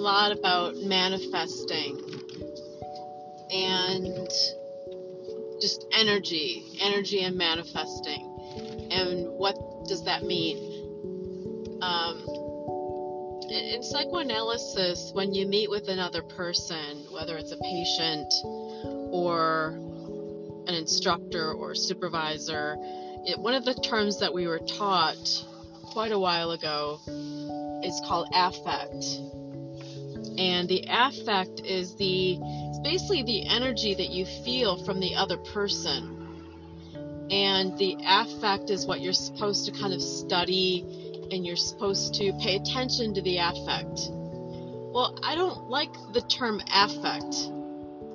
lot about manifesting and just energy, energy and manifesting. And what does that mean? Um, in psychoanalysis, when you meet with another person, whether it's a patient or an instructor or supervisor, it, one of the terms that we were taught quite a while ago is called affect. And the affect is the it's basically the energy that you feel from the other person. And the affect is what you're supposed to kind of study and you're supposed to pay attention to the affect. Well, I don't like the term affect.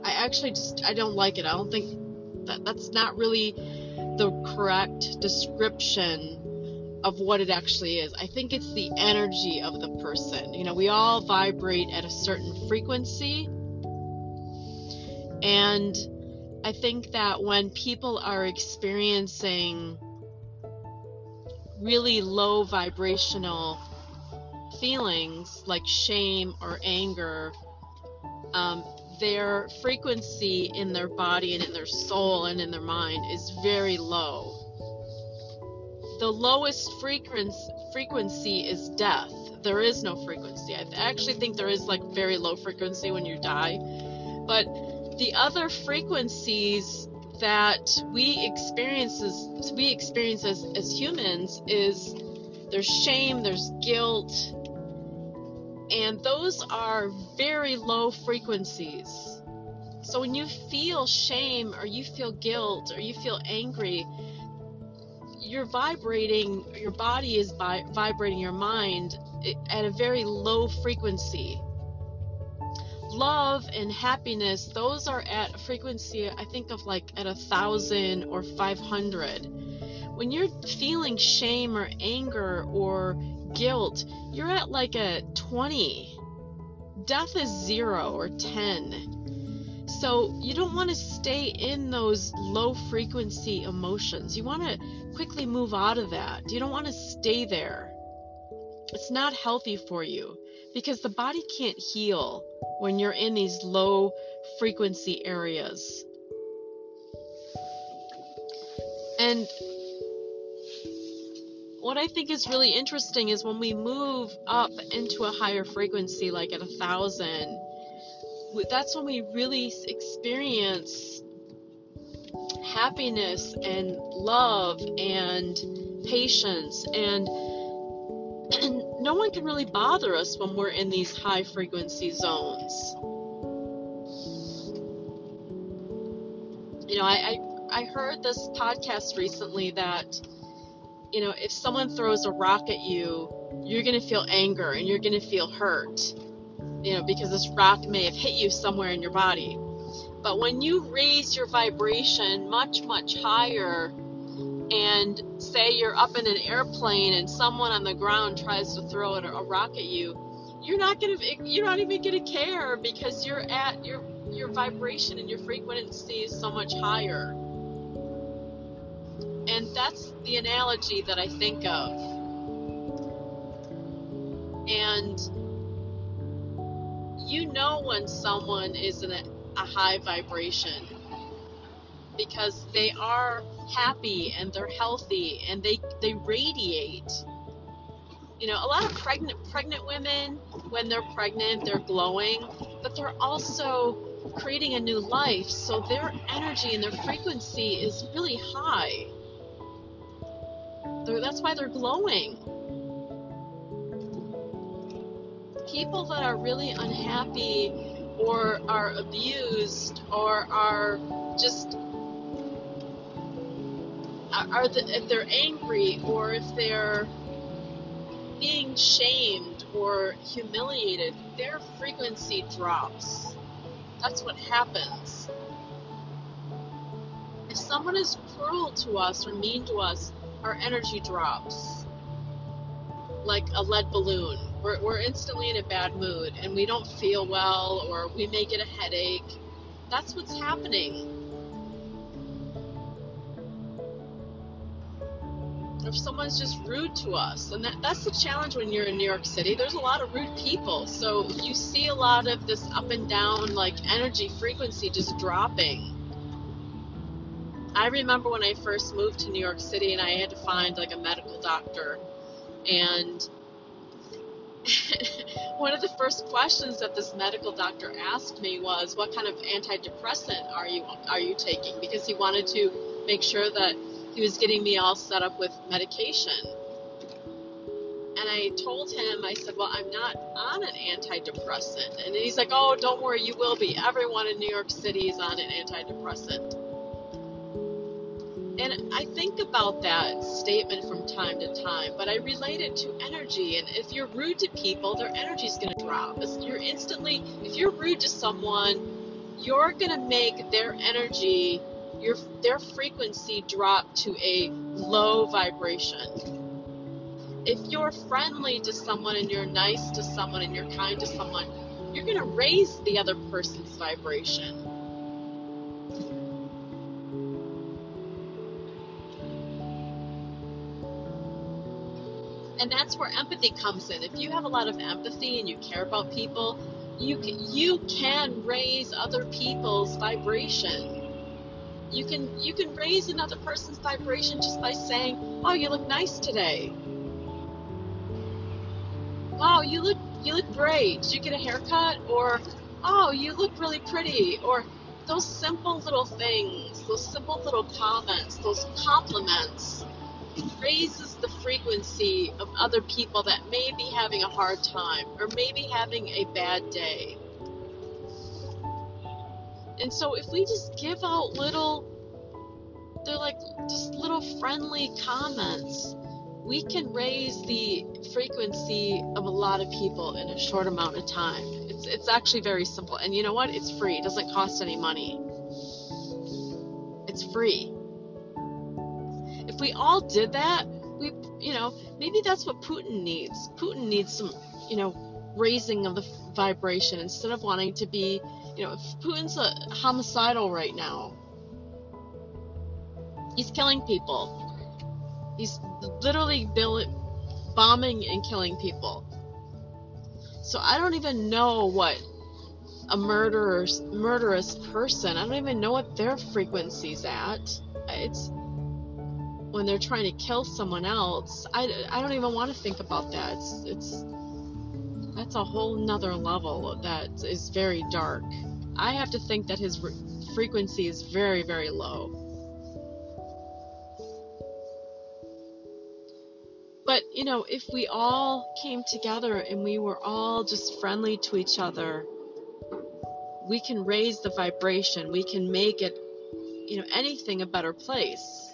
I actually just I don't like it. I don't think that that's not really the correct description of what it actually is. I think it's the energy of the person. You know, we all vibrate at a certain frequency. And I think that when people are experiencing really low vibrational feelings like shame or anger, um, their frequency in their body and in their soul and in their mind is very low the lowest frequency frequency is death. There is no frequency. I actually think there is like very low frequency when you die. But the other frequencies that we experience as, we experience as, as humans is there's shame, there's guilt, and those are very low frequencies. So when you feel shame or you feel guilt or you feel angry, you're vibrating, your body is vi- vibrating your mind eh, at a very low frequency. Love and happiness, those are at a frequency, I think, of like at a thousand or 500. When you're feeling shame or anger or guilt, you're at like a 20. Death is zero or 10. So you don't want to stay in those low frequency emotions. You want to quickly move out of that. You don't want to stay there. It's not healthy for you because the body can't heal when you're in these low frequency areas. And what I think is really interesting is when we move up into a higher frequency, like at a thousand, that's when we really experience happiness and love and patience and no one can really bother us when we're in these high frequency zones. You know, I, I, I heard this podcast recently that, you know, if someone throws a rock at you, you're going to feel anger and you're going to feel hurt, you know, because this rock may have hit you somewhere in your body. But when you raise your vibration much, much higher, and say you're up in an airplane and someone on the ground tries to throw a rock at you, you're not gonna, you're not even gonna care because you're at your your vibration and your frequency is so much higher. And that's the analogy that I think of. And you know when someone is in a a high vibration because they are happy and they're healthy and they they radiate. You know a lot of pregnant pregnant women when they're pregnant they're glowing but they're also creating a new life. So their energy and their frequency is really high. They're, that's why they're glowing people that are really unhappy or are abused or are just are the, if they're angry or if they're being shamed or humiliated, their frequency drops. That's what happens. If someone is cruel to us or mean to us, our energy drops like a lead balloon we're, we're instantly in a bad mood and we don't feel well or we may get a headache. That's what's happening. if someone's just rude to us and that, that's the challenge when you're in new york city there's a lot of rude people so you see a lot of this up and down like energy frequency just dropping i remember when i first moved to new york city and i had to find like a medical doctor and one of the first questions that this medical doctor asked me was what kind of antidepressant are you are you taking because he wanted to make sure that he was getting me all set up with medication. And I told him, I said, Well, I'm not on an antidepressant. And he's like, Oh, don't worry, you will be. Everyone in New York City is on an antidepressant. And I think about that statement from time to time, but I relate it to energy. And if you're rude to people, their energy is going to drop. You're instantly, if you're rude to someone, you're going to make their energy your their frequency drop to a low vibration. If you're friendly to someone and you're nice to someone and you're kind to someone, you're going to raise the other person's vibration. And that's where empathy comes in. If you have a lot of empathy and you care about people, you can, you can raise other people's vibration you can you can raise another person's vibration just by saying, "Oh, you look nice today." "Wow, you look you look great. Did you get a haircut?" Or, "Oh, you look really pretty." Or those simple little things, those simple little comments, those compliments raises the frequency of other people that may be having a hard time or maybe having a bad day. And so if we just give out little, they're like just little friendly comments, we can raise the frequency of a lot of people in a short amount of time. It's, it's actually very simple. And you know what? It's free. It doesn't cost any money. It's free. If we all did that, we, you know, maybe that's what Putin needs. Putin needs some, you know, raising of the vibration instead of wanting to be you know, Putin's a homicidal right now. He's killing people. He's literally bombing and killing people. So I don't even know what a murderous murderous person. I don't even know what their frequency's at. It's when they're trying to kill someone else. I, I don't even want to think about that. It's it's that's a whole nother level that is very dark. I have to think that his re- frequency is very, very low. But, you know, if we all came together and we were all just friendly to each other, we can raise the vibration. We can make it, you know, anything a better place.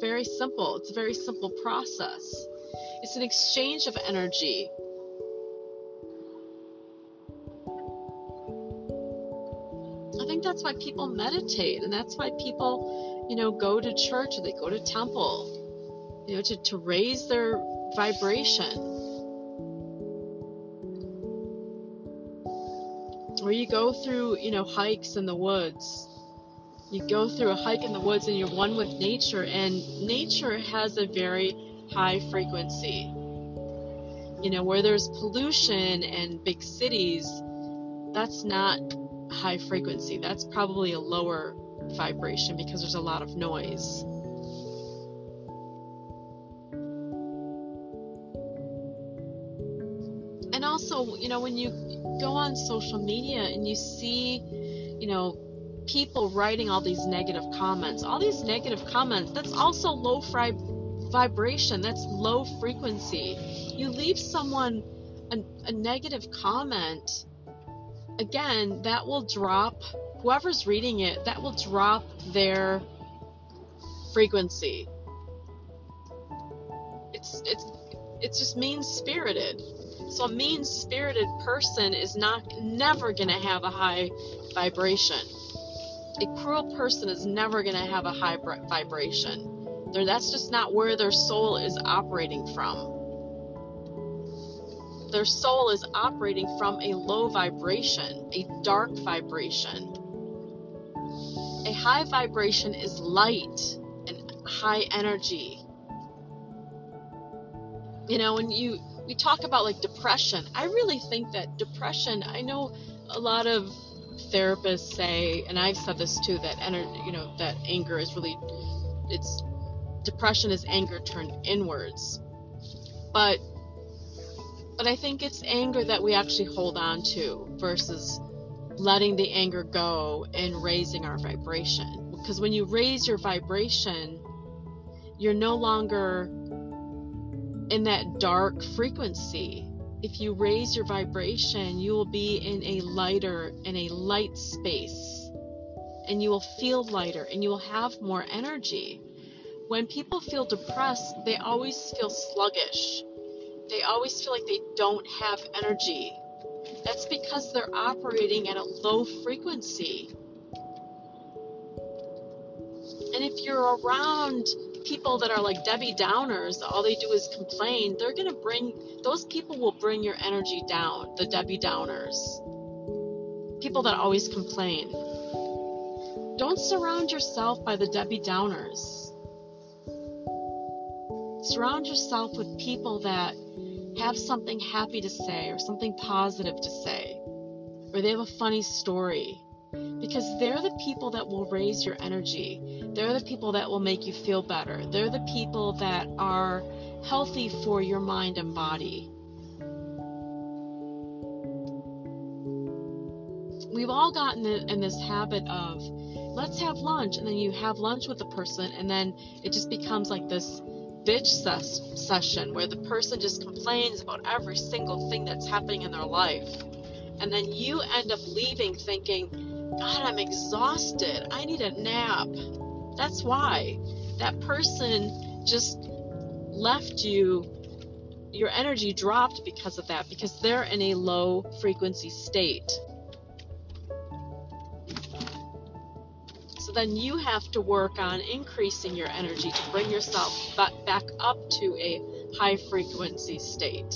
Very simple. It's a very simple process. It's an exchange of energy. I think that's why people meditate and that's why people, you know, go to church or they go to temple, you know, to, to raise their vibration. Or you go through, you know, hikes in the woods. You go through a hike in the woods and you're one with nature, and nature has a very high frequency. You know, where there's pollution and big cities, that's not high frequency. That's probably a lower vibration because there's a lot of noise. And also, you know, when you go on social media and you see, you know, people writing all these negative comments, all these negative comments, that's also low fri- vibration, that's low frequency. You leave someone a, a negative comment again, that will drop whoever's reading it, that will drop their frequency. It's it's it's just mean spirited. So a mean spirited person is not never gonna have a high vibration. A cruel person is never gonna have a high vibration. They're, that's just not where their soul is operating from their soul is operating from a low vibration, a dark vibration. A high vibration is light and high energy. You know, when you we talk about like depression, I really think that depression, I know a lot of therapists say, and I've said this too, that energy, you know, that anger is really, it's depression is anger turned inwards. But, but I think it's anger that we actually hold on to versus letting the anger go and raising our vibration. Because when you raise your vibration, you're no longer in that dark frequency if you raise your vibration, you will be in a lighter, in a light space. And you will feel lighter and you will have more energy. When people feel depressed, they always feel sluggish. They always feel like they don't have energy. That's because they're operating at a low frequency. And if you're around people that are like Debbie Downers, all they do is complain, they're going to bring, those people will bring your energy down, the Debbie Downers. People that always complain. Don't surround yourself by the Debbie Downers. Surround yourself with people that have something happy to say or something positive to say, or they have a funny story because they're the people that will raise your energy. They're the people that will make you feel better. They're the people that are healthy for your mind and body. We've all gotten in this habit of let's have lunch, and then you have lunch with the person, and then it just becomes like this bitch ses- session where the person just complains about every single thing that's happening in their life. And then you end up leaving thinking, God, I'm exhausted. I need a nap. That's why that person just left you. Your energy dropped because of that, because they're in a low frequency state. So then you have to work on increasing your energy to bring yourself back up to a high frequency state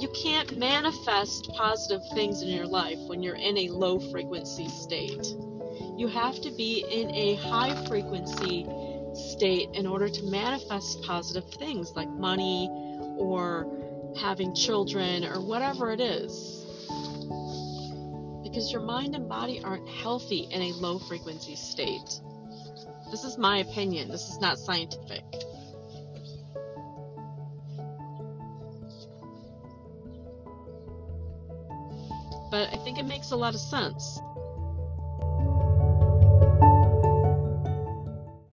you can't manifest positive things in your life when you're in a low frequency state. You have to be in a high frequency state in order to manifest positive things like money or having children or whatever it is. Because your mind and body aren't healthy in a low frequency state. This is my opinion, this is not scientific. But I think it makes a lot of sense.